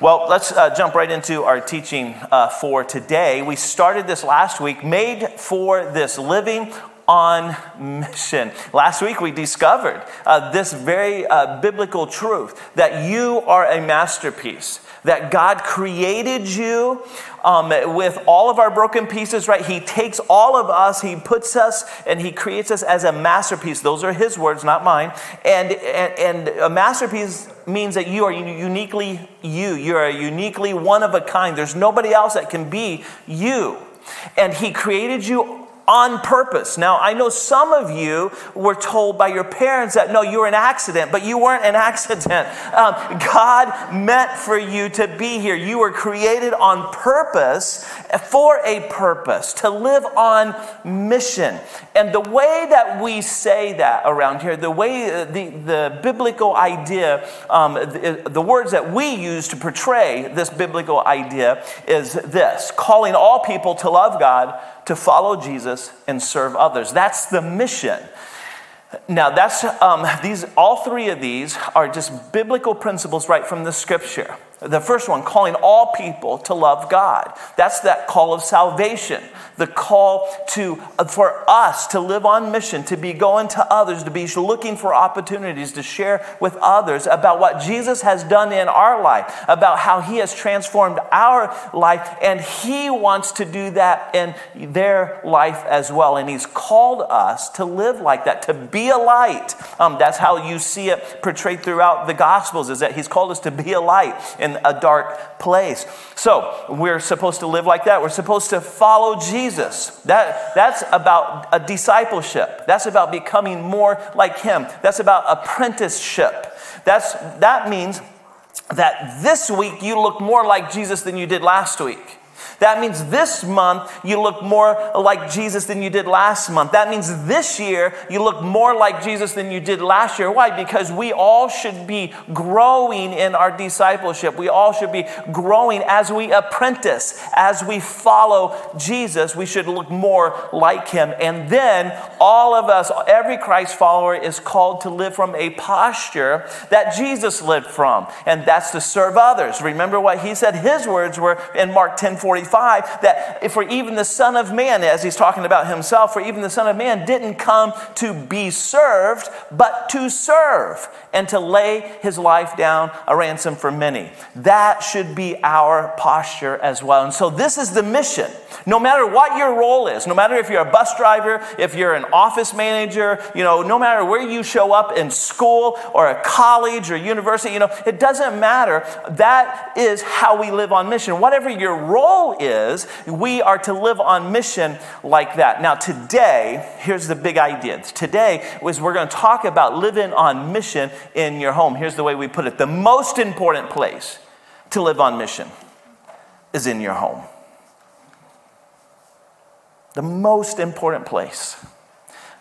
Well, let's uh, jump right into our teaching uh, for today. We started this last week, made for this living on mission. Last week we discovered uh, this very uh, biblical truth that you are a masterpiece, that God created you um, with all of our broken pieces, right? He takes all of us, He puts us, and He creates us as a masterpiece. Those are His words, not mine. And, and, and a masterpiece means that you are uniquely you. You're uniquely one of a kind. There's nobody else that can be you. And He created you on purpose. Now, I know some of you were told by your parents that no, you were an accident, but you weren't an accident. Um, God meant for you to be here. You were created on purpose for a purpose, to live on mission. And the way that we say that around here, the way, uh, the, the biblical idea, um, the, the words that we use to portray this biblical idea is this calling all people to love God to follow Jesus and serve others. That's the mission. Now, that's um, these. All three of these are just biblical principles right from the Scripture. The first one, calling all people to love God. That's that call of salvation. The call to, for us to live on mission, to be going to others, to be looking for opportunities to share with others about what Jesus has done in our life, about how he has transformed our life, and he wants to do that in their life as well. And he's called us to live like that, to be a light. Um, that's how you see it portrayed throughout the Gospels, is that he's called us to be a light in a dark place. So we're supposed to live like that. We're supposed to follow Jesus. That, that's about a discipleship. That's about becoming more like him. That's about apprenticeship. That's, that means that this week you look more like Jesus than you did last week. That means this month you look more like Jesus than you did last month. That means this year you look more like Jesus than you did last year. Why? Because we all should be growing in our discipleship. We all should be growing as we apprentice, as we follow Jesus. We should look more like him. And then all of us, every Christ follower, is called to live from a posture that Jesus lived from, and that's to serve others. Remember what he said? His words were in Mark 10 45 5 that for even the Son of Man, as he's talking about himself, for even the Son of Man didn't come to be served, but to serve and to lay his life down a ransom for many. That should be our posture as well. And so this is the mission. No matter what your role is, no matter if you're a bus driver, if you're an office manager, you know, no matter where you show up in school or a college or university, you know, it doesn't matter. That is how we live on mission. Whatever your role is, we are to live on mission like that. Now, today, here's the big idea. Today is we're going to talk about living on mission in your home. Here's the way we put it. The most important place to live on mission is in your home. The most important place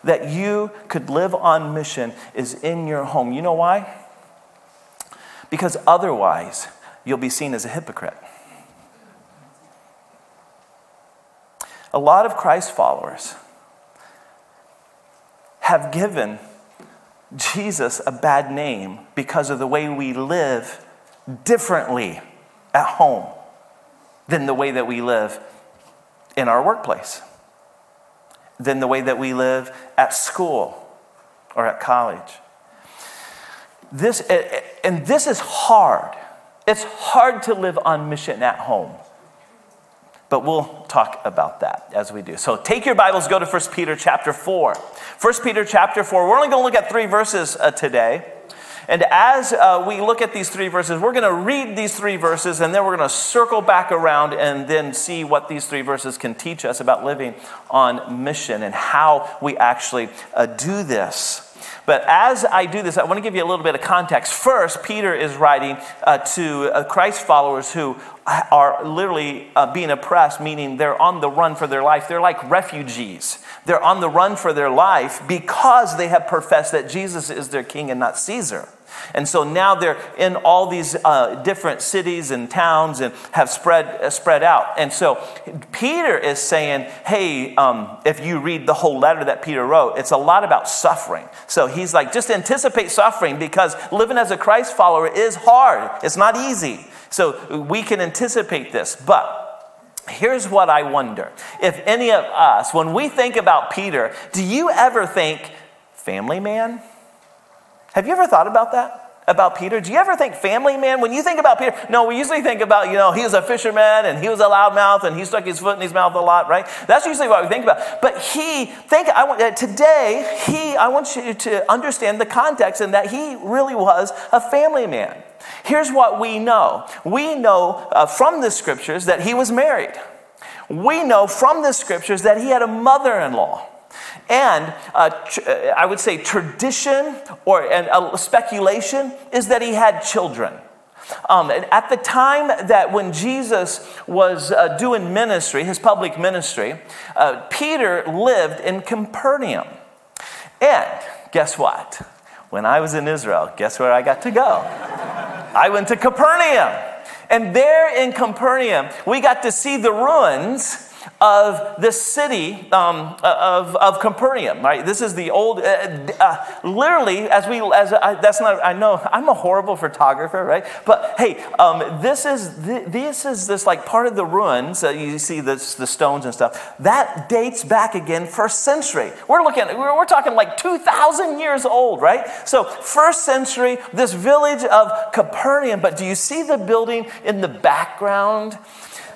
that you could live on mission is in your home. You know why? Because otherwise, you'll be seen as a hypocrite. A lot of Christ followers have given Jesus a bad name because of the way we live differently at home than the way that we live in our workplace than the way that we live at school or at college. This, and this is hard. It's hard to live on mission at home. But we'll talk about that as we do. So take your Bibles, go to 1 Peter chapter 4. 1 Peter chapter 4. We're only going to look at three verses uh, today. And as uh, we look at these three verses, we're going to read these three verses and then we're going to circle back around and then see what these three verses can teach us about living on mission and how we actually uh, do this. But as I do this, I want to give you a little bit of context. First, Peter is writing uh, to uh, Christ followers who are literally uh, being oppressed, meaning they're on the run for their life. They're like refugees. They're on the run for their life because they have professed that Jesus is their king and not Caesar. And so now they're in all these uh, different cities and towns and have spread, uh, spread out. And so Peter is saying, hey, um, if you read the whole letter that Peter wrote, it's a lot about suffering. So he's like, just anticipate suffering because living as a Christ follower is hard, it's not easy. So we can anticipate this. But here's what I wonder if any of us, when we think about Peter, do you ever think family man? Have you ever thought about that? about Peter? Do you ever think family man? When you think about Peter, no, we usually think about, you know, he was a fisherman and he was a loudmouth and he stuck his foot in his mouth a lot, right? That's usually what we think about. But he, think, I want, uh, today, he, I want you to understand the context and that he really was a family man. Here's what we know we know uh, from the scriptures that he was married. We know from the scriptures that he had a mother in law. And uh, tr- uh, I would say tradition or and, uh, speculation is that he had children. Um, at the time that when Jesus was uh, doing ministry, his public ministry, uh, Peter lived in Capernaum. And guess what? When I was in Israel, guess where I got to go? I went to Capernaum. And there in Capernaum, we got to see the ruins of the city um, of, of Capernaum, right? This is the old, uh, uh, literally, as we, as I, that's not, I know I'm a horrible photographer, right? But hey, um, this is, this is this like part of the ruins, uh, you see this, the stones and stuff, that dates back again first century. We're looking, we're, we're talking like 2,000 years old, right? So first century, this village of Capernaum, but do you see the building in the background?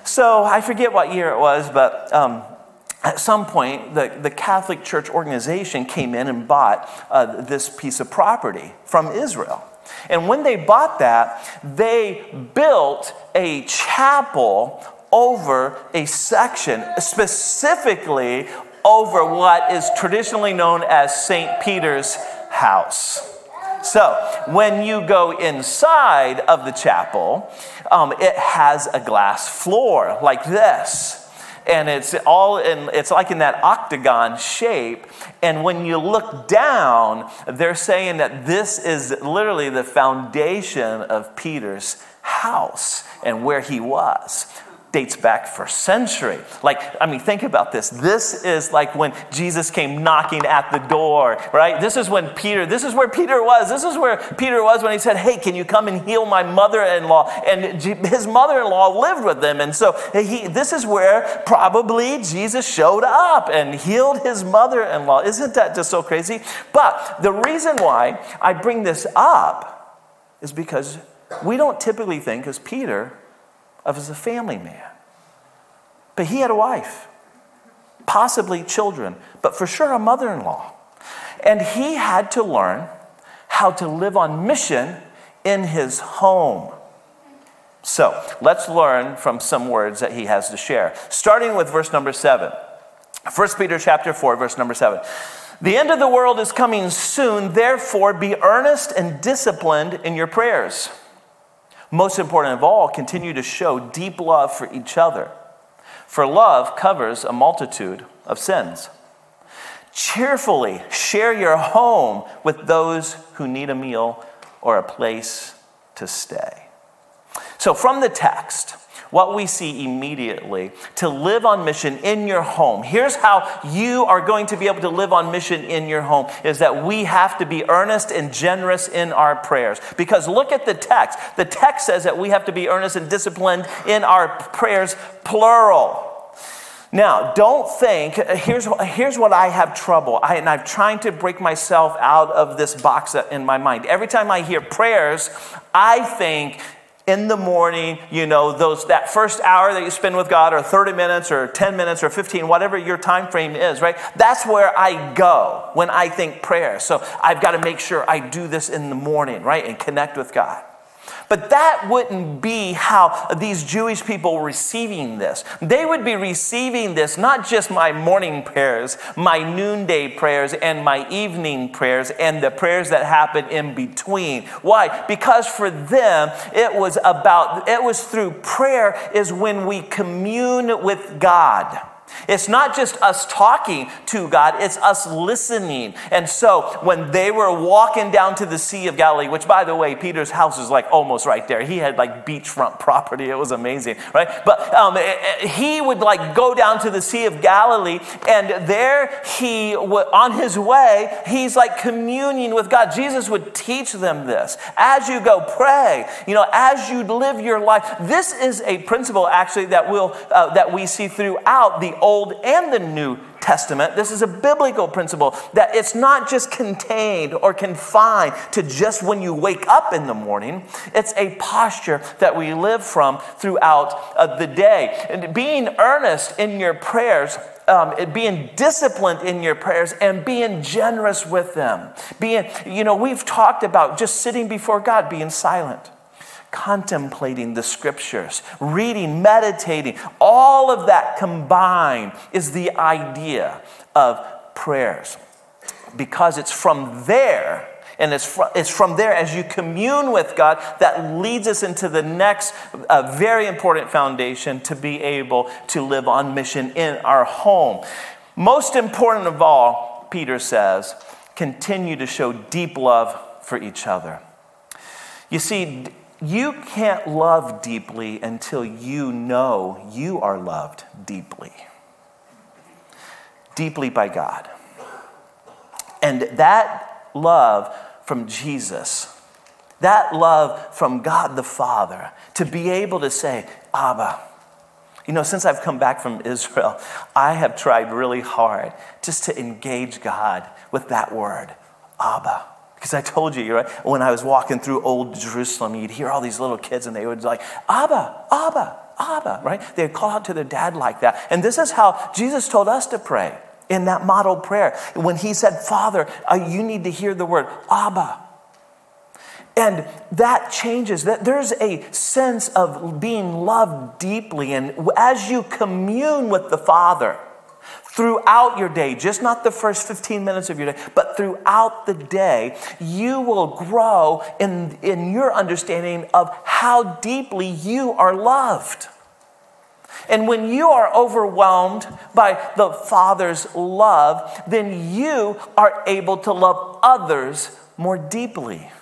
So I forget what year it was, but um, at some point, the, the Catholic Church organization came in and bought uh, this piece of property from Israel. And when they bought that, they built a chapel over a section, specifically over what is traditionally known as St. Peter's house. So, when you go inside of the chapel, um, it has a glass floor like this. And it's all in it's like in that octagon shape. And when you look down they're saying that this is literally the foundation of peter's house and where he was dates back for century. Like, I mean, think about this. This is like when Jesus came knocking at the door, right? This is when Peter, this is where Peter was. This is where Peter was when he said, Hey, can you come and heal my mother in law? And his mother in law lived with them. And so he, this is where probably Jesus showed up and healed his mother in law. Isn't that just so crazy? But the reason why I bring this up is because we don't typically think, as Peter, of as a family man. But he had a wife, possibly children, but for sure a mother in law. And he had to learn how to live on mission in his home. So let's learn from some words that he has to share, starting with verse number seven. 1 Peter chapter 4, verse number 7. The end of the world is coming soon, therefore be earnest and disciplined in your prayers. Most important of all, continue to show deep love for each other, for love covers a multitude of sins. Cheerfully share your home with those who need a meal or a place to stay. So, from the text, what we see immediately to live on mission in your home. Here's how you are going to be able to live on mission in your home is that we have to be earnest and generous in our prayers. Because look at the text. The text says that we have to be earnest and disciplined in our prayers, plural. Now, don't think, uh, here's, here's what I have trouble. I, and I'm trying to break myself out of this box in my mind. Every time I hear prayers, I think in the morning, you know, those that first hour that you spend with God or 30 minutes or 10 minutes or 15, whatever your time frame is, right? That's where I go when I think prayer. So I've got to make sure I do this in the morning, right? And connect with God. But that wouldn't be how these Jewish people were receiving this. They would be receiving this, not just my morning prayers, my noonday prayers, and my evening prayers, and the prayers that happen in between. Why? Because for them, it was about, it was through prayer, is when we commune with God. It's not just us talking to God, it's us listening. And so when they were walking down to the Sea of Galilee, which by the way, Peter's house is like almost right there. He had like beachfront property. It was amazing, right? But um, eh, eh, he would like go down to the Sea of Galilee, and there he, on his way, he's like communing with God. Jesus would teach them this. As you go, pray. You know, as you live your life. This is a principle actually that will uh, that we see throughout the Old and the New Testament. This is a biblical principle that it's not just contained or confined to just when you wake up in the morning. It's a posture that we live from throughout uh, the day. And being earnest in your prayers um, being disciplined in your prayers and being generous with them. Being, you know, we've talked about just sitting before God, being silent contemplating the scriptures, reading, meditating, all of that combined is the idea of prayers. Because it's from there, and it's from, it's from there as you commune with God that leads us into the next uh, very important foundation to be able to live on mission in our home. Most important of all, Peter says, continue to show deep love for each other. You see, you can't love deeply until you know you are loved deeply. Deeply by God. And that love from Jesus, that love from God the Father, to be able to say, Abba, you know, since I've come back from Israel, I have tried really hard just to engage God with that word, Abba. Because I told you, right, when I was walking through old Jerusalem, you'd hear all these little kids and they would like, Abba, Abba, Abba, right? They'd call out to their dad like that. And this is how Jesus told us to pray in that model prayer. When he said, Father, uh, you need to hear the word Abba. And that changes. That there's a sense of being loved deeply. And as you commune with the Father, throughout your day, just not the first 15 minutes of your day, but throughout the day, you will grow in, in your understanding of how deeply you are loved. And when you are overwhelmed by the Father's love, then you are able to love others more deeply.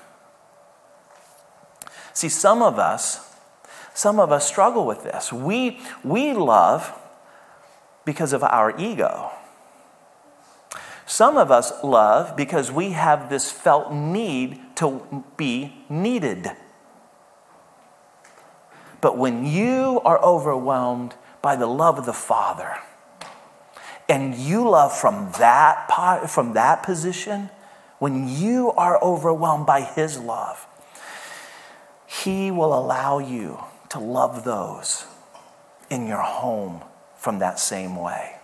See, some of us, some of us struggle with this. We, we love because of our ego. Some of us love because we have this felt need to be needed. But when you are overwhelmed by the love of the Father, and you love from that, from that position, when you are overwhelmed by His love, He will allow you to love those in your home from that same way.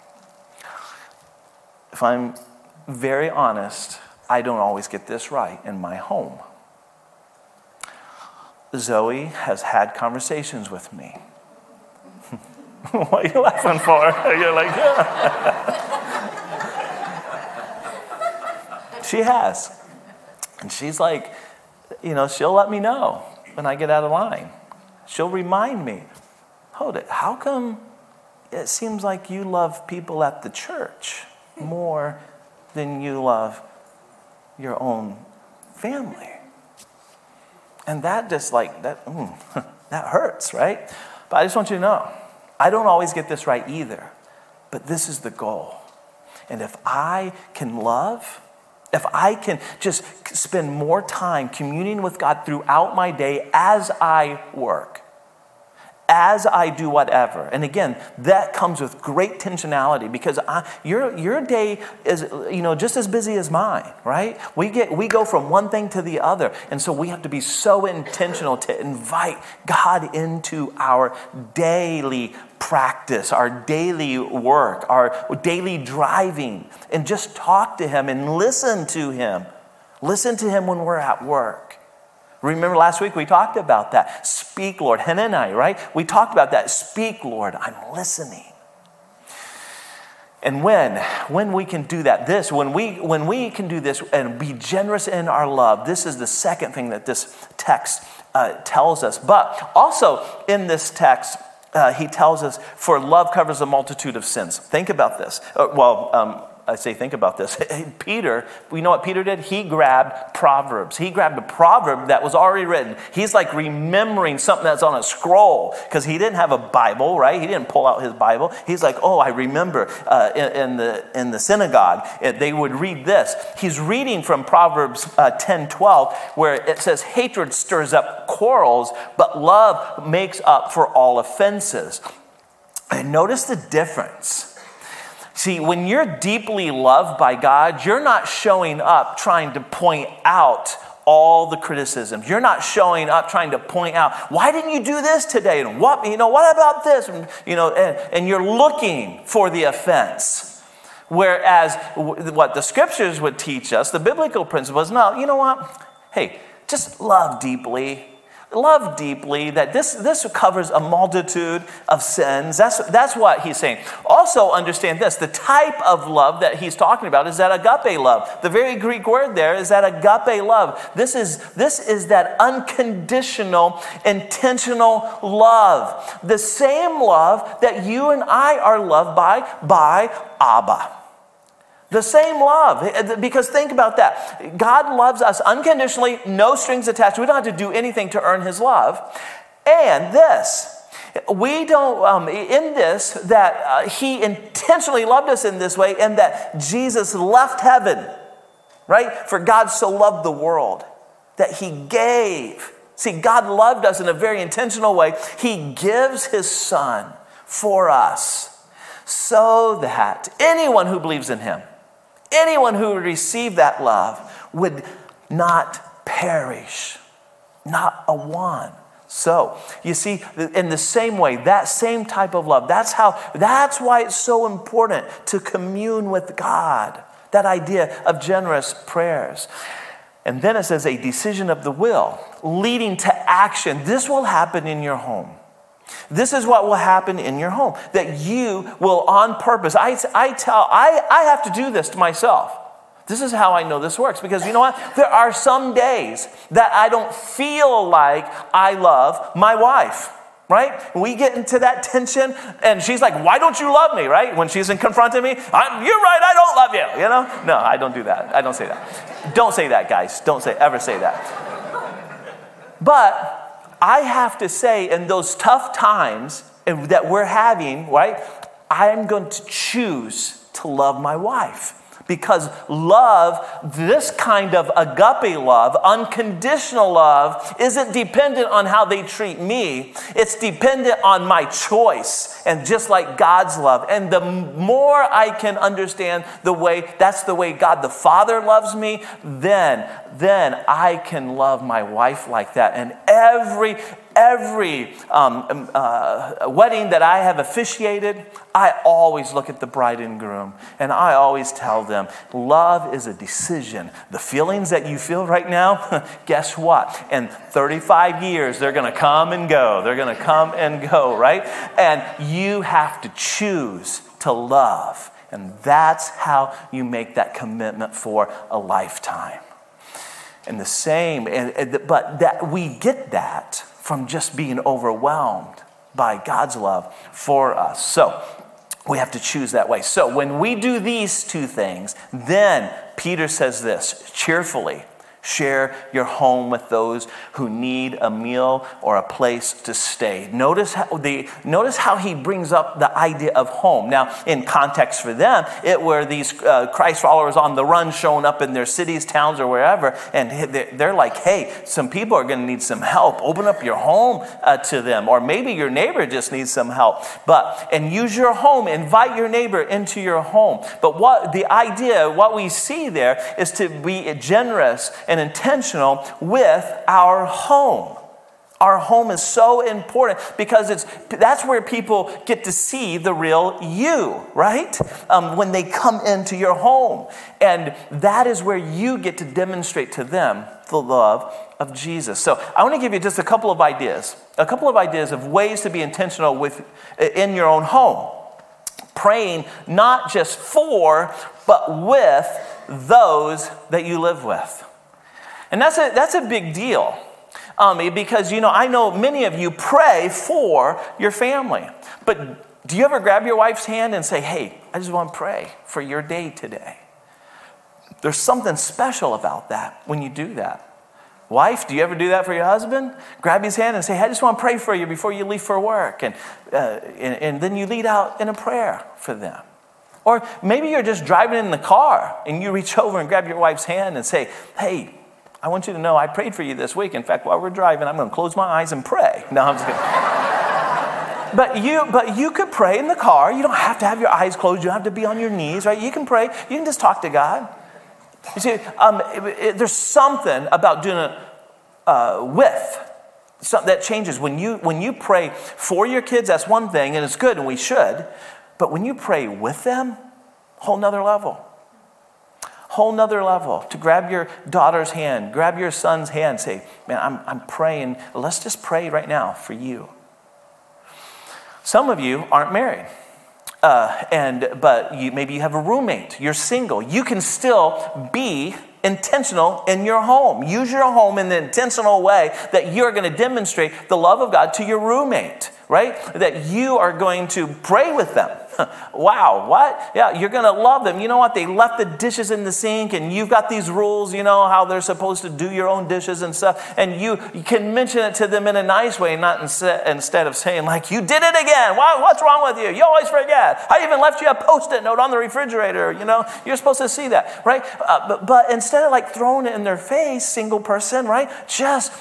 If I'm very honest, I don't always get this right in my home. Zoe has had conversations with me. what are you laughing for? You're like, yeah. she has. And she's like, you know, she'll let me know when I get out of line. She'll remind me, hold it, how come it seems like you love people at the church more than you love your own family. And that just like, that, mm, that hurts, right? But I just want you to know, I don't always get this right either, but this is the goal. And if I can love, if I can just spend more time communing with God throughout my day as I work, as I do whatever. And again, that comes with great tensionality because I, your, your day is you know just as busy as mine, right? We get we go from one thing to the other, and so we have to be so intentional to invite God into our daily practice, our daily work, our daily driving, and just talk to Him and listen to Him. Listen to Him when we're at work. Remember last week we talked about that. Speak, Lord. Hannah and I, right? We talked about that. Speak, Lord. I'm listening. And when, when we can do that, this, when we, when we can do this and be generous in our love, this is the second thing that this text uh, tells us. But also in this text, uh, he tells us, For love covers a multitude of sins. Think about this. Uh, well, um, I say, think about this. Peter, we know what Peter did? He grabbed Proverbs. He grabbed a proverb that was already written. He's like remembering something that's on a scroll because he didn't have a Bible, right? He didn't pull out his Bible. He's like, oh, I remember uh, in, in, the, in the synagogue, they would read this. He's reading from Proverbs uh, 10 12, where it says, hatred stirs up quarrels, but love makes up for all offenses. And notice the difference See, when you're deeply loved by God, you're not showing up trying to point out all the criticisms. You're not showing up trying to point out, why didn't you do this today? And what, you know, what about this? And, you know, and, and you're looking for the offense. Whereas what the scriptures would teach us, the biblical principle is no, you know what? Hey, just love deeply love deeply, that this, this covers a multitude of sins. That's, that's what he's saying. Also, understand this the type of love that he's talking about is that agape love. The very Greek word there is that agape love. This is, this is that unconditional, intentional love. The same love that you and I are loved by, by Abba. The same love. Because think about that. God loves us unconditionally, no strings attached. We don't have to do anything to earn his love. And this, we don't, um, in this, that uh, he intentionally loved us in this way, and that Jesus left heaven, right? For God so loved the world that he gave. See, God loved us in a very intentional way. He gives his son for us so that anyone who believes in him, Anyone who would receive that love would not perish, not a one. So, you see, in the same way, that same type of love, that's how, that's why it's so important to commune with God. That idea of generous prayers. And then it says a decision of the will leading to action. This will happen in your home. This is what will happen in your home that you will, on purpose, I, I tell, I, I have to do this to myself. This is how I know this works because you know what? There are some days that I don't feel like I love my wife right? We get into that tension, and she's like, Why don't you love me, right? When she's in confronting me, You're right, I don't love you, you know? No, I don't do that. I don't say that. Don't say that, guys. Don't say, ever say that. But I have to say, in those tough times eh, that we're having, right, I'm going to choose to love my wife because love, this kind of agape love, unconditional love, isn't dependent on how they treat me. It's dependent on my choice. And just like God's love. And the more I can understand the way, that's the way God the Father loves me, then, then I can love my wife like that. And every, every um, um, uh, wedding that I have officiated, I always look at the bride and groom and I always tell them love is a decision. The feelings that you feel right now, guess what? In 35 years, they're going to come and go. They're going to come and go, right? And you have to choose to love. And that's how you make that commitment for a lifetime. And the same, and, but that we get that from just being overwhelmed by God's love for us. So, we have to choose that way. So, when we do these two things, then Peter says this cheerfully Share your home with those who need a meal or a place to stay. Notice how, the, notice how he brings up the idea of home. Now, in context for them, it were these uh, Christ followers on the run showing up in their cities, towns, or wherever, and they're like, hey, some people are going to need some help. Open up your home uh, to them. Or maybe your neighbor just needs some help. But, and use your home, invite your neighbor into your home. But what the idea, what we see there is to be generous and and intentional with our home. Our home is so important because it's that's where people get to see the real you, right? Um, when they come into your home, and that is where you get to demonstrate to them the love of Jesus. So I want to give you just a couple of ideas, a couple of ideas of ways to be intentional with in your own home, praying not just for but with those that you live with. And that's a, that's a big deal. Um, because, you know, I know many of you pray for your family. But do you ever grab your wife's hand and say, hey, I just want to pray for your day today? There's something special about that when you do that. Wife, do you ever do that for your husband? Grab his hand and say, I just want to pray for you before you leave for work. And, uh, and, and then you lead out in a prayer for them. Or maybe you're just driving in the car and you reach over and grab your wife's hand and say, Hey, I want you to know I prayed for you this week. In fact, while we're driving, I'm going to close my eyes and pray. No, I'm just kidding. but you, but you could pray in the car. You don't have to have your eyes closed. You don't have to be on your knees, right? You can pray. You can just talk to God. You see, um, it, it, there's something about doing it uh, with something that changes. When you, when you pray for your kids, that's one thing, and it's good, and we should. But when you pray with them, whole nother level whole nother level to grab your daughter's hand, grab your son's hand, say, Man, I'm, I'm praying. Let's just pray right now for you. Some of you aren't married. Uh, and but you, maybe you have a roommate you're single you can still be intentional in your home use your home in the intentional way that you're going to demonstrate the love of god to your roommate right that you are going to pray with them wow, what? Yeah, you're going to love them. You know what? They left the dishes in the sink, and you've got these rules, you know, how they're supposed to do your own dishes and stuff. And you, you can mention it to them in a nice way, not instead, instead of saying, like, you did it again. What, what's wrong with you? You always forget. I even left you a post it note on the refrigerator, you know, you're supposed to see that, right? Uh, but, but instead of like throwing it in their face, single person, right? Just,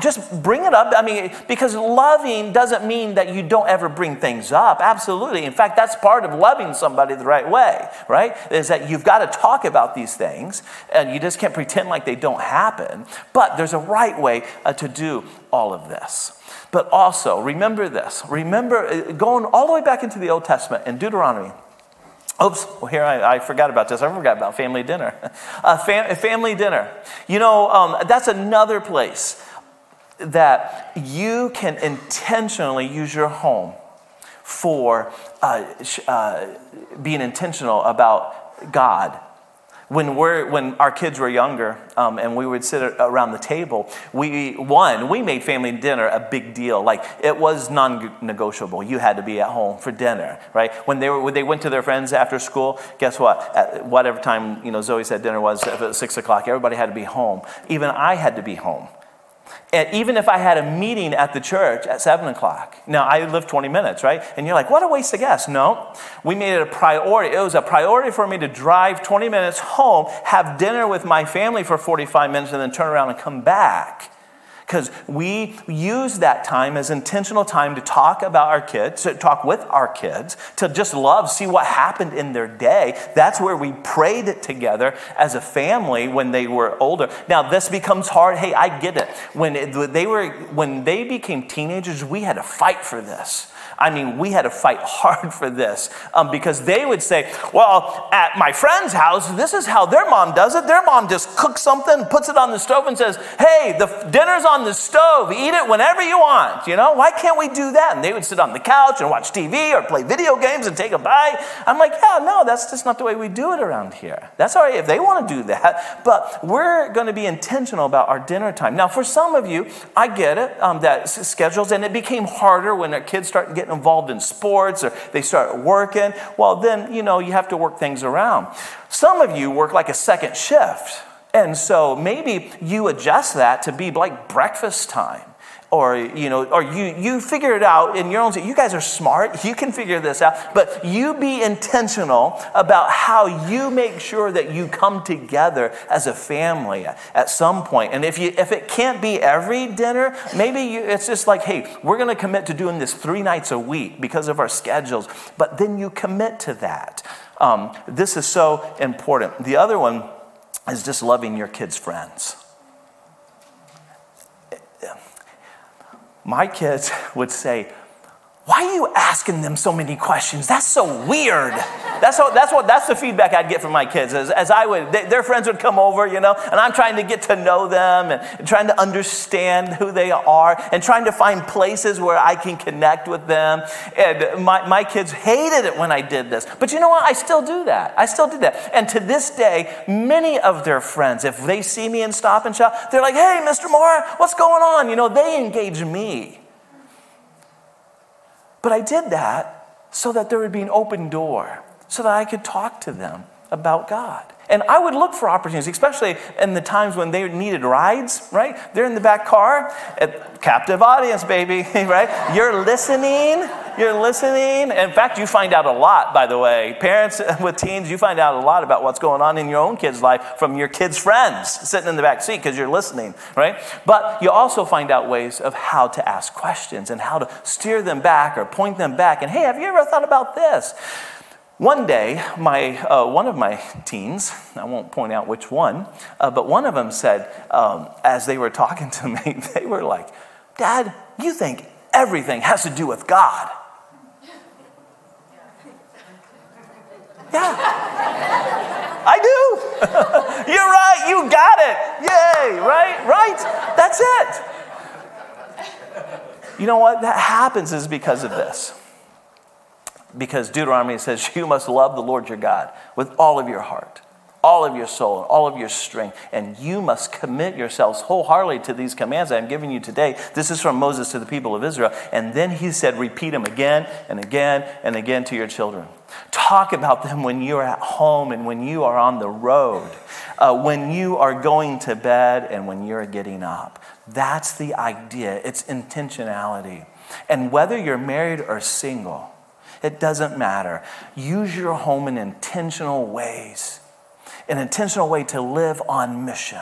just bring it up. I mean, because loving doesn't mean that you don't ever bring things up. Absolutely. In fact, that's part of loving somebody the right way, right? Is that you've got to talk about these things and you just can't pretend like they don't happen. But there's a right way uh, to do all of this. But also, remember this. Remember, uh, going all the way back into the Old Testament in Deuteronomy. Oops, well, here I, I forgot about this. I forgot about family dinner. uh, fam- family dinner. You know, um, that's another place that you can intentionally use your home for uh, uh, being intentional about God. When, we're, when our kids were younger um, and we would sit around the table, we, one, we made family dinner a big deal. Like it was non negotiable. You had to be at home for dinner, right? When they, were, when they went to their friends after school, guess what? At whatever time you know, Zoe said dinner was, if it was six o'clock, everybody had to be home. Even I had to be home. And even if I had a meeting at the church at 7 o'clock, now I live 20 minutes, right? And you're like, what a waste of gas. No, we made it a priority. It was a priority for me to drive 20 minutes home, have dinner with my family for 45 minutes, and then turn around and come back because we use that time as intentional time to talk about our kids, to talk with our kids, to just love, see what happened in their day. That's where we prayed together as a family when they were older. Now this becomes hard. Hey, I get it. When they were when they became teenagers, we had to fight for this. I mean, we had to fight hard for this um, because they would say, Well, at my friend's house, this is how their mom does it. Their mom just cooks something, puts it on the stove, and says, Hey, the dinner's on the stove. Eat it whenever you want. You know, why can't we do that? And they would sit on the couch and watch TV or play video games and take a bite. I'm like, Yeah, no, that's just not the way we do it around here. That's all right if they want to do that. But we're going to be intentional about our dinner time. Now, for some of you, I get it, um, that schedules, and it became harder when our kids start getting involved in sports or they start working, well, then, you know, you have to work things around. Some of you work like a second shift. And so maybe you adjust that to be like breakfast time or you know or you you figure it out in your own you guys are smart you can figure this out but you be intentional about how you make sure that you come together as a family at some point. And if you if it can't be every dinner maybe you, it's just like hey we're going to commit to doing this three nights a week because of our schedules but then you commit to that. Um, this is so important. The other one is just loving your kids friends my kids would say, why are you asking them so many questions? That's so weird. That's, how, that's, what, that's the feedback I'd get from my kids. As, as I would, they, their friends would come over, you know, and I'm trying to get to know them and, trying to understand who they are and trying to find places where I can connect with them. And my, my kids hated it when I did this. But you know what? I still do that. I still do that. And to this day, many of their friends, if they see me in Stop and Shop, they're like, hey, Mr. Moore, what's going on? You know, they engage me. But I did that so that there would be an open door, so that I could talk to them about God. And I would look for opportunities, especially in the times when they needed rides, right? They're in the back car, captive audience, baby, right? You're listening, you're listening. In fact, you find out a lot, by the way. Parents with teens, you find out a lot about what's going on in your own kid's life from your kid's friends sitting in the back seat because you're listening, right? But you also find out ways of how to ask questions and how to steer them back or point them back. And hey, have you ever thought about this? One day, my, uh, one of my teens, I won't point out which one, uh, but one of them said, um, as they were talking to me, they were like, Dad, you think everything has to do with God. Yeah, I do. You're right, you got it. Yay, right? Right? That's it. You know what? That happens is because of this because Deuteronomy says you must love the Lord your God with all of your heart, all of your soul, and all of your strength. And you must commit yourselves wholeheartedly to these commands I'm giving you today. This is from Moses to the people of Israel. And then he said, repeat them again and again and again to your children. Talk about them when you're at home and when you are on the road, uh, when you are going to bed and when you're getting up. That's the idea. It's intentionality. And whether you're married or single, it doesn't matter. Use your home in intentional ways, an intentional way to live on mission.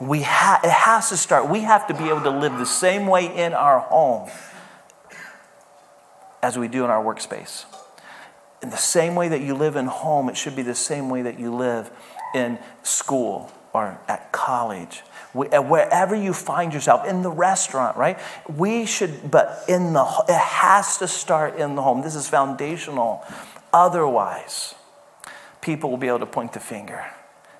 We ha- it has to start. We have to be able to live the same way in our home as we do in our workspace. In the same way that you live in home, it should be the same way that you live in school or at college wherever you find yourself in the restaurant right we should but in the it has to start in the home this is foundational otherwise people will be able to point the finger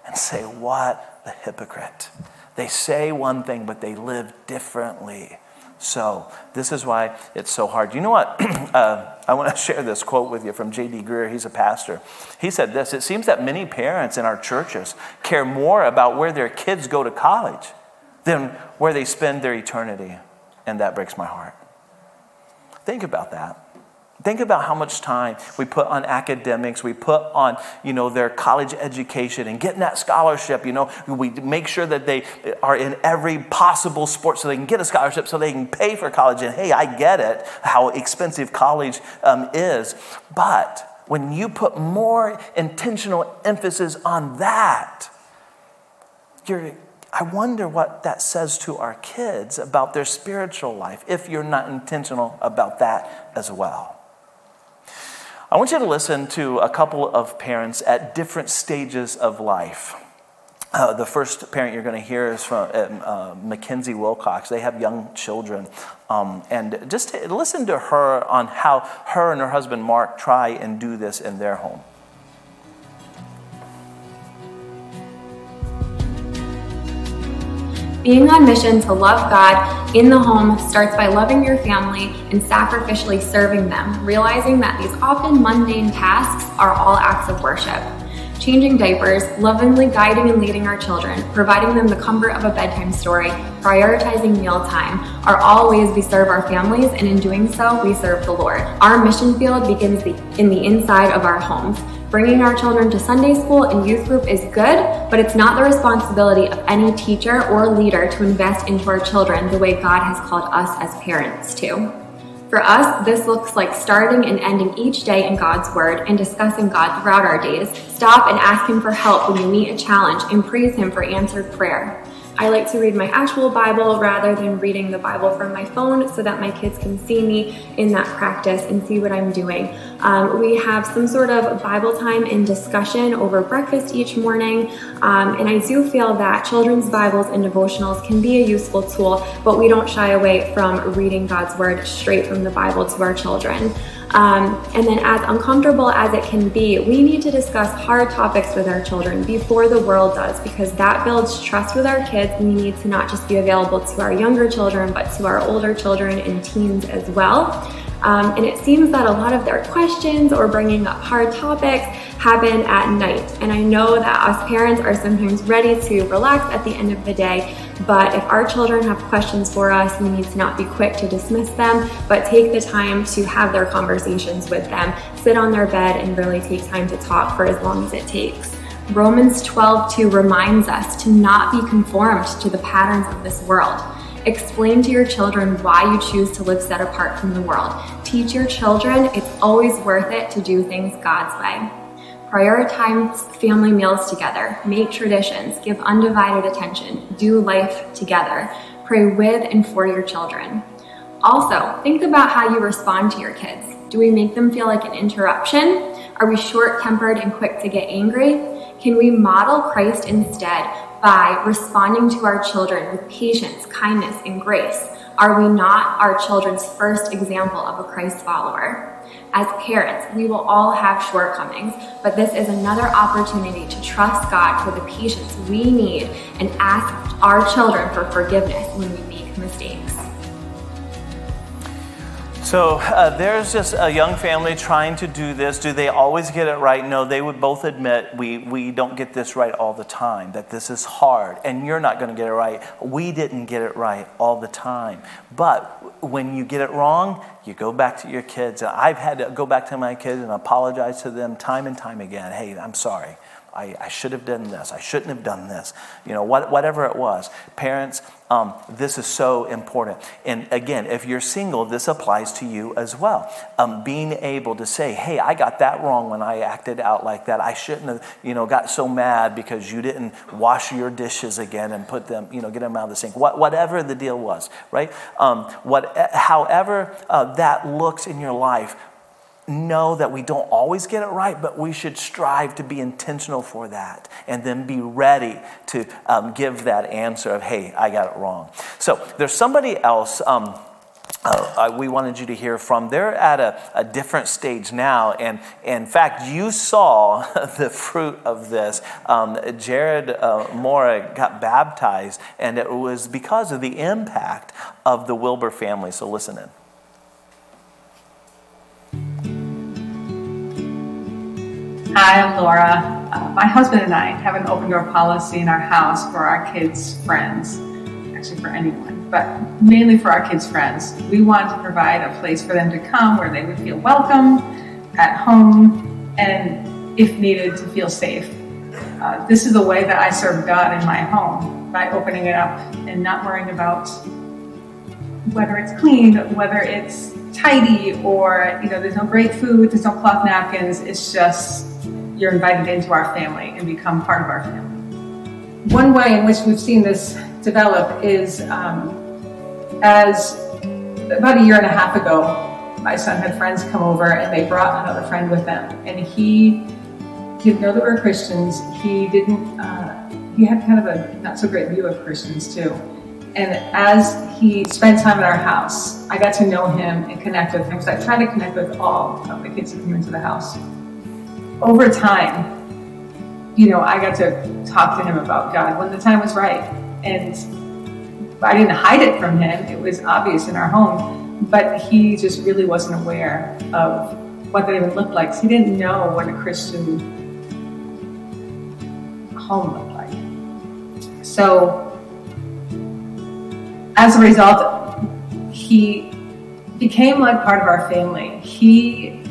and say what a hypocrite they say one thing but they live differently so, this is why it's so hard. You know what? uh, I want to share this quote with you from J.D. Greear. He's a pastor. He said this It seems that many parents in our churches care more about where their kids go to college than where they spend their eternity. And that breaks my heart. Think about that. Think about how much time we put on academics, we put on, you know, their college education and getting that scholarship. You know, we make sure that they are in every possible sport so they can get a scholarship so they can pay for college. And hey, I get it, how expensive college um, is. But when you put more intentional emphasis on that, you're, I wonder what that says to our kids about their spiritual life if you're not intentional about that as well. I want you to listen to a couple of parents at different stages of life. Uh, the first parent you're going to hear is from um, uh, Mackenzie Wilcox. They have young children. Um, and just listen to her on how her and her husband Mark try and do this in their home. Being on mission to love God in the home starts by loving your family and sacrificially serving them, realizing that these often mundane tasks are all acts of worship. Changing diapers, lovingly guiding and leading our children, providing them the comfort of a bedtime story, prioritizing mealtime are all ways we serve our families, and in doing so, we serve the Lord. Our mission field begins in the inside of our homes. Bringing our children to Sunday school and youth group is good, but it's not the responsibility of any teacher or leader to invest into our children the way God has called us as parents to. For us, this looks like starting and ending each day in God's Word and discussing God throughout our days. Stop and ask Him for help when you meet a challenge and praise Him for answered prayer. I like to read my actual Bible rather than reading the Bible from my phone so that my kids can see me in that practice and see what I'm doing. Um, we have some sort of Bible time and discussion over breakfast each morning. Um, and I do feel that children's Bibles and devotionals can be a useful tool, but we don't shy away from reading God's Word straight from the Bible to our children. Um, and then, as uncomfortable as it can be, we need to discuss hard topics with our children before the world does because that builds trust with our kids. We need to not just be available to our younger children, but to our older children and teens as well. Um, and it seems that a lot of their questions or bringing up hard topics happen at night. And I know that us parents are sometimes ready to relax at the end of the day, but if our children have questions for us, we need to not be quick to dismiss them, but take the time to have their conversations with them, sit on their bed, and really take time to talk for as long as it takes. Romans 12:2 reminds us to not be conformed to the patterns of this world. Explain to your children why you choose to live set apart from the world. Teach your children it's always worth it to do things God's way. Prioritize family meals together, make traditions, give undivided attention, do life together, pray with and for your children. Also, think about how you respond to your kids. Do we make them feel like an interruption? Are we short tempered and quick to get angry? Can we model Christ instead by responding to our children with patience, kindness, and grace? Are we not our children's first example of a Christ follower? As parents, we will all have shortcomings, but this is another opportunity to trust God for the patience we need and ask our children for forgiveness when we make mistakes. So uh, there's just a young family trying to do this. Do they always get it right? No, they would both admit we, we don't get this right all the time, that this is hard, and you're not going to get it right. We didn't get it right all the time. But when you get it wrong, you go back to your kids. I've had to go back to my kids and apologize to them time and time again. Hey, I'm sorry. I, I, should have done this. I shouldn't have done this. You know, what, whatever it was. Parents, um, this is so important. And again, if you're single, this applies to you as well. Um, being able to say, hey, I got that wrong when I acted out like that. I shouldn't have, you know, got so mad because you didn't wash your dishes again and put them, you know, get them out of the sink. What, whatever the deal was, right? Um, what, however uh, that looks in your life, know that we don't always get it right, but we should strive to be intentional for that and then be ready to um, give that answer of, hey, I got it wrong. So there's somebody else. Um, uh, we wanted you to hear from. They're at a, a, different stage now, and, and, in fact, you saw the fruit of this. Um, Jared uh, Mora got baptized, and it was because of the impact of the Wilbur family. So listen in. Hi, I'm Laura. Uh, my husband and I have an open door policy in our house for our kids' friends, actually for anyone, but mainly for our kids' friends. We want to provide a place for them to come where they would feel welcome, at home, and if needed, to feel safe. Uh, this is the way that I serve God in my home by opening it up and not worrying about whether it's clean, whether it's tidy, or you know, there's no great food, there's no cloth napkins. It's just you're invited into our family and become part of our family. One way in which we've seen this develop is um, as about a year and a half ago, my son had friends come over and they brought another friend with them, and he didn't know that we were Christians. He didn't. Uh, he had kind of a not so great view of Christians too. And as he spent time at our house, I got to know him and connect with him because I try to connect with all of the kids who come into the house over time, you know, I got to talk to him about God when the time was right. And I didn't hide it from him, it was obvious in our home, but he just really wasn't aware of what that even looked like. So he didn't know what a Christian home looked like. So, as a result, he became like part of our family. He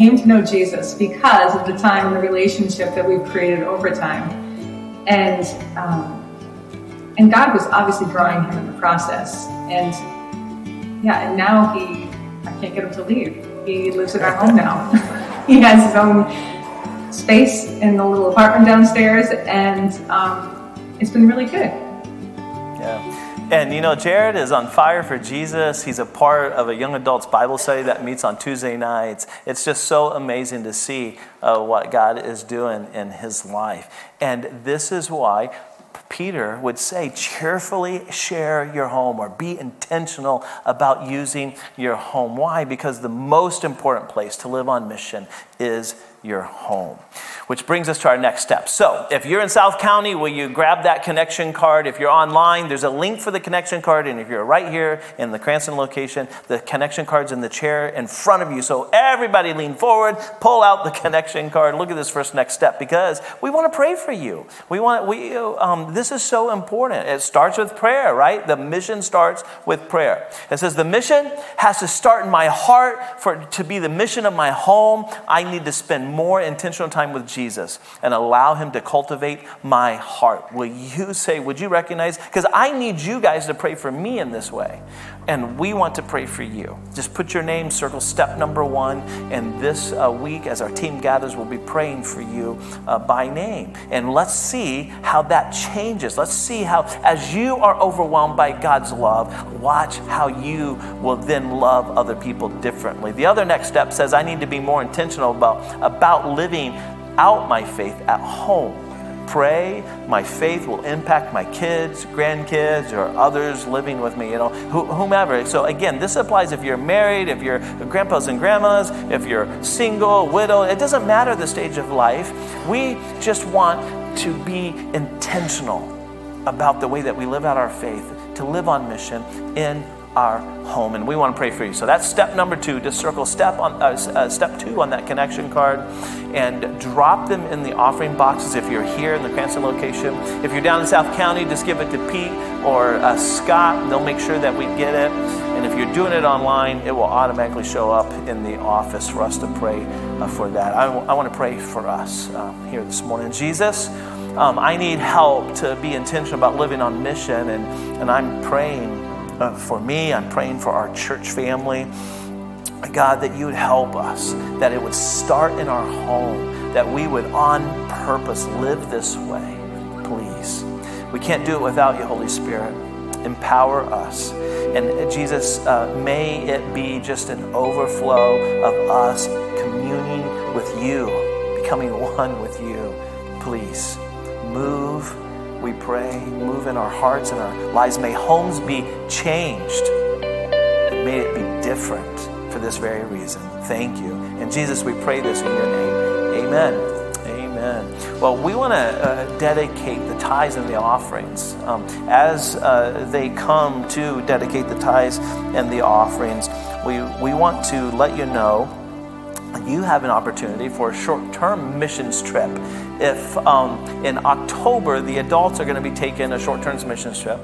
came to know Jesus because of the time and the relationship that we've created over time. And um, and God was obviously drawing him in the process. And yeah, and now he I can't get him to leave. He lives at our home now. he has his own space in the little apartment downstairs, and um, it's been really good. Yeah. And you know, Jared is on fire for Jesus. He's a part of a young adults Bible study that meets on Tuesday nights. It's just so amazing to see uh, what God is doing in his life. And this is why Peter would say, cheerfully share your home or be intentional about using your home. Why? Because the most important place to live on mission is your home. Which brings us to our next step. So, if you're in South County, will you grab that connection card? If you're online, there's a link for the connection card. And if you're right here in the Cranston location, the connection card's in the chair in front of you. So, everybody lean forward, pull out the connection card. Look at this first next step because we want to pray for you. We want, we, um, this is so important. It starts with prayer, right? The mission starts with prayer. It says, The mission has to start in my heart for to be the mission of my home. I need to spend more intentional time with Jesus and allow Him to cultivate my heart. Will you say, would you recognize? Because I need you guys to pray for me in this way. And we want to pray for you. Just put your name, circle step number one. And this uh, week, as our team gathers, we'll be praying for you uh, by name. And let's see how that changes. Let's see how, as you are overwhelmed by God's love, watch how you will then love other people differently. The other next step says, I need to be more intentional about, about living out my faith at home pray, my faith will impact my kids, grandkids, or others living with me, you know, whomever. So again, this applies if you're married, if you're grandpas and grandmas, if you're single, widow, it doesn't matter the stage of life. We just want to be intentional about the way that we live out our faith, to live on mission in our home. And we want to pray for you. So that's step number two. Just circle step on uh, uh, step two on that connection card, and drop them in the offering boxes if you're here in the Cranston location. If you're down in South County, just give it to Pete or uh, Scott. They'll make sure that we get it. And if you're doing it online, it will automatically show up in the office for us to pray uh, for that. I, w- I want to pray for us um, here this morning. Jesus. Um, I need help to be intentional about living on mission, and, and I'm praying uh, for me, I'm praying for our church family. God, that you would help us, that it would start in our home, that we would on purpose live this way, please. We can't do it without you, Holy Spirit. Empower us. And Jesus, uh, may it be just an overflow of us communing with you, becoming one with you. Please move we pray, move in our hearts and our lives. May homes be changed. May it be different for this very reason. Thank you. And Jesus, we pray this in your name. Amen. Amen. Well, we want to uh, dedicate the tithes and the offerings. Um, as uh, they come to dedicate the tithes and the offerings, we, we want to let you know you have an opportunity for a short term missions trip. If um, in October the adults are going to be taking a short term missions trip,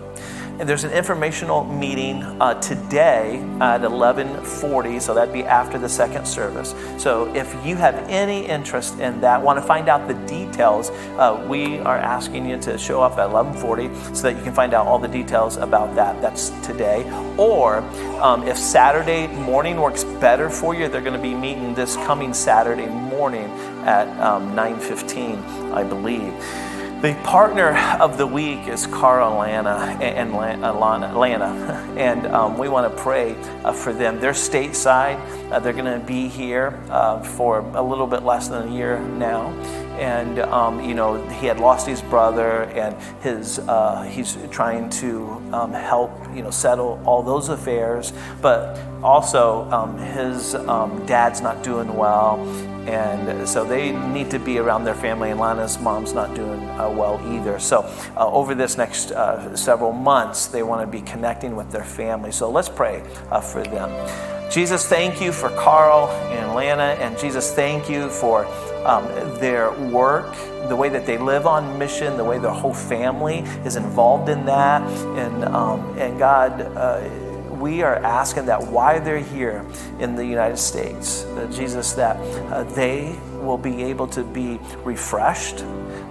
and there's an informational meeting uh, today at 11:40, so that'd be after the second service. So if you have any interest in that, want to find out the details, uh, we are asking you to show up at 11:40 so that you can find out all the details about that. That's today. Or um, if Saturday morning works better for you, they're going to be meeting this coming Saturday morning at um, 9:15, I believe. The partner of the week is Carl Lana and Lana, and um, we want to pray uh, for them. They're stateside. Uh, they're going to be here uh, for a little bit less than a year now, and um, you know he had lost his brother, and his uh, he's trying to um, help you know settle all those affairs, but also um, his um, dad's not doing well and so they need to be around their family. And Lana's mom's not doing uh, well either. So uh, over this next uh, several months, they want to be connecting with their family. So let's pray uh, for them. Jesus, thank you for Carl and Lana, and Jesus, thank you for um, their work, the way that they live on mission, the way their whole family is involved in that, and um, and God uh, we are asking that why they're here in the United States, Jesus, that uh, they will be able to be refreshed,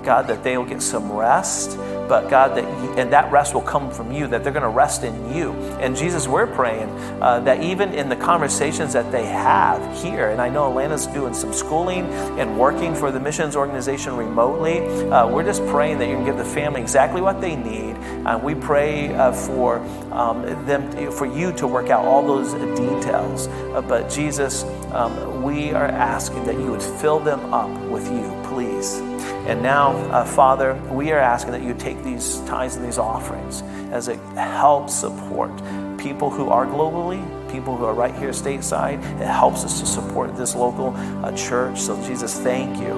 God, that they will get some rest, but God, that you, and that rest will come from you, that they're going to rest in you. And Jesus, we're praying uh, that even in the conversations that they have here, and I know Alana's doing some schooling and working for the missions organization remotely, uh, we're just praying that you can give the family exactly what they need. And we pray uh, for um, them, for you to work out all those details. Uh, but Jesus, um, we are asking that you would fill them up with you, please. And now, uh, Father, we are asking that you take these tithes and these offerings as it helps support people who are globally, people who are right here stateside. It helps us to support this local uh, church. So, Jesus, thank you.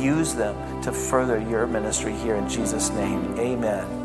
Use them to further your ministry here in Jesus' name. Amen.